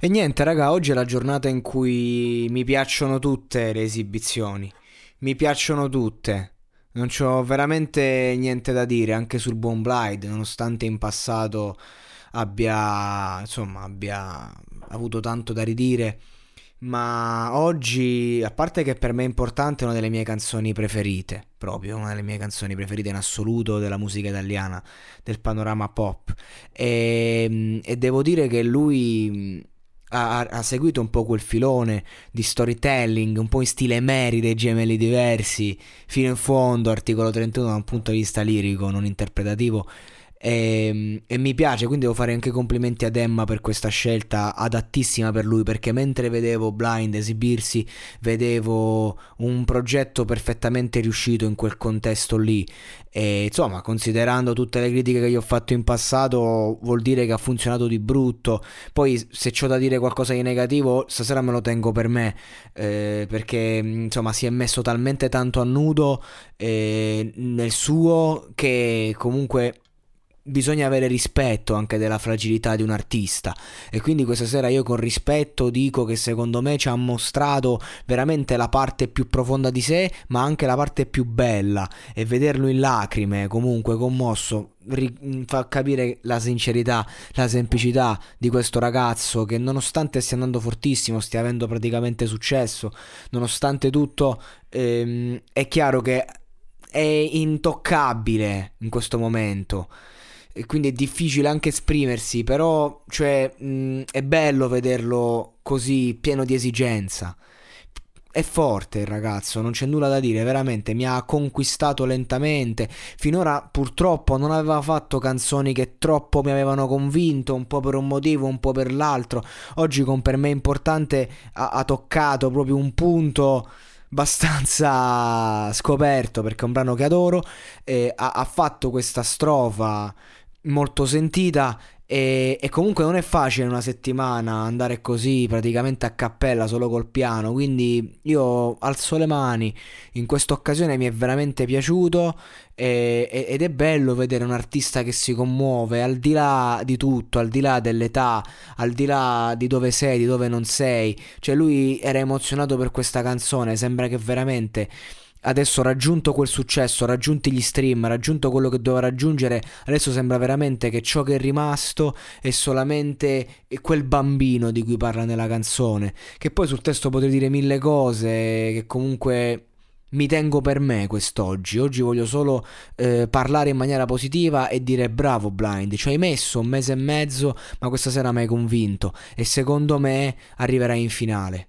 E niente, raga, oggi è la giornata in cui mi piacciono tutte le esibizioni. Mi piacciono tutte. Non c'ho veramente niente da dire anche sul buon Blind, nonostante in passato abbia, insomma, abbia avuto tanto da ridire. Ma oggi, a parte che per me è importante, è una delle mie canzoni preferite, proprio una delle mie canzoni preferite in assoluto della musica italiana, del panorama pop. E, e devo dire che lui ha, ha, seguito un po' quel filone di storytelling, un po' in stile Mary dei gemelli diversi, fino in fondo, articolo 31 da un punto di vista lirico, non interpretativo e, ehm, e, mi piace, quindi devo fare anche complimenti ad Emma per questa scelta adattissima per lui, perché mentre vedevo Blind esibirsi, vedevo un progetto perfettamente riuscito in quel contesto lì. E insomma, considerando tutte le critiche che gli ho fatto in passato, vuol dire che ha funzionato di brutto. Poi, se c'ho da dire qualcosa di negativo, stasera me lo tengo per me, eh, perché insomma si è messo talmente tanto a nudo eh, nel suo che comunque bisogna avere rispetto anche della fragilità di un artista. E quindi questa sera io con rispetto dico che secondo me ci ha mostrato veramente la parte più profonda di sé ma anche la parte più bella. E vederlo in lacrime comunque commosso ri- fa capire la sincerità la semplicità di questo ragazzo che nonostante stia andando fortissimo stia avendo praticamente successo nonostante tutto ehm, è chiaro che è intoccabile in questo momento e quindi è difficile anche esprimersi, però cioè, mh, è bello vederlo così pieno di esigenza. È forte il ragazzo, non c'è nulla da dire, veramente mi ha conquistato lentamente. Finora purtroppo non aveva fatto canzoni che troppo mi avevano convinto, un po' per un motivo, un po' per l'altro. Oggi con per me importante ha, ha toccato proprio un punto abbastanza scoperto perché è un brano che adoro. Eh, ha, ha fatto questa strofa molto sentita e, e, comunque non è facile una settimana andare così praticamente a cappella solo col piano. Quindi io alzo le mani. In questa occasione mi è veramente piaciuto. E, ed è bello vedere un artista che si commuove al di là di tutto, al di là dell'età, al di là di dove sei, di dove non sei. Cioè, lui era emozionato per questa canzone. Sembra che veramente adesso raggiunto quel successo, raggiunti gli stream, raggiunto quello che doveva raggiungere, adesso sembra veramente che ciò che è rimasto è solamente quel bambino di cui parla nella canzone. Che poi sul testo potrei dire mille cose, che comunque mi tengo per me quest'oggi. Oggi voglio solo eh, parlare in maniera positiva e dire bravo Blind, ci hai messo un mese e mezzo, ma questa sera mi hai convinto e secondo me arriverai in finale.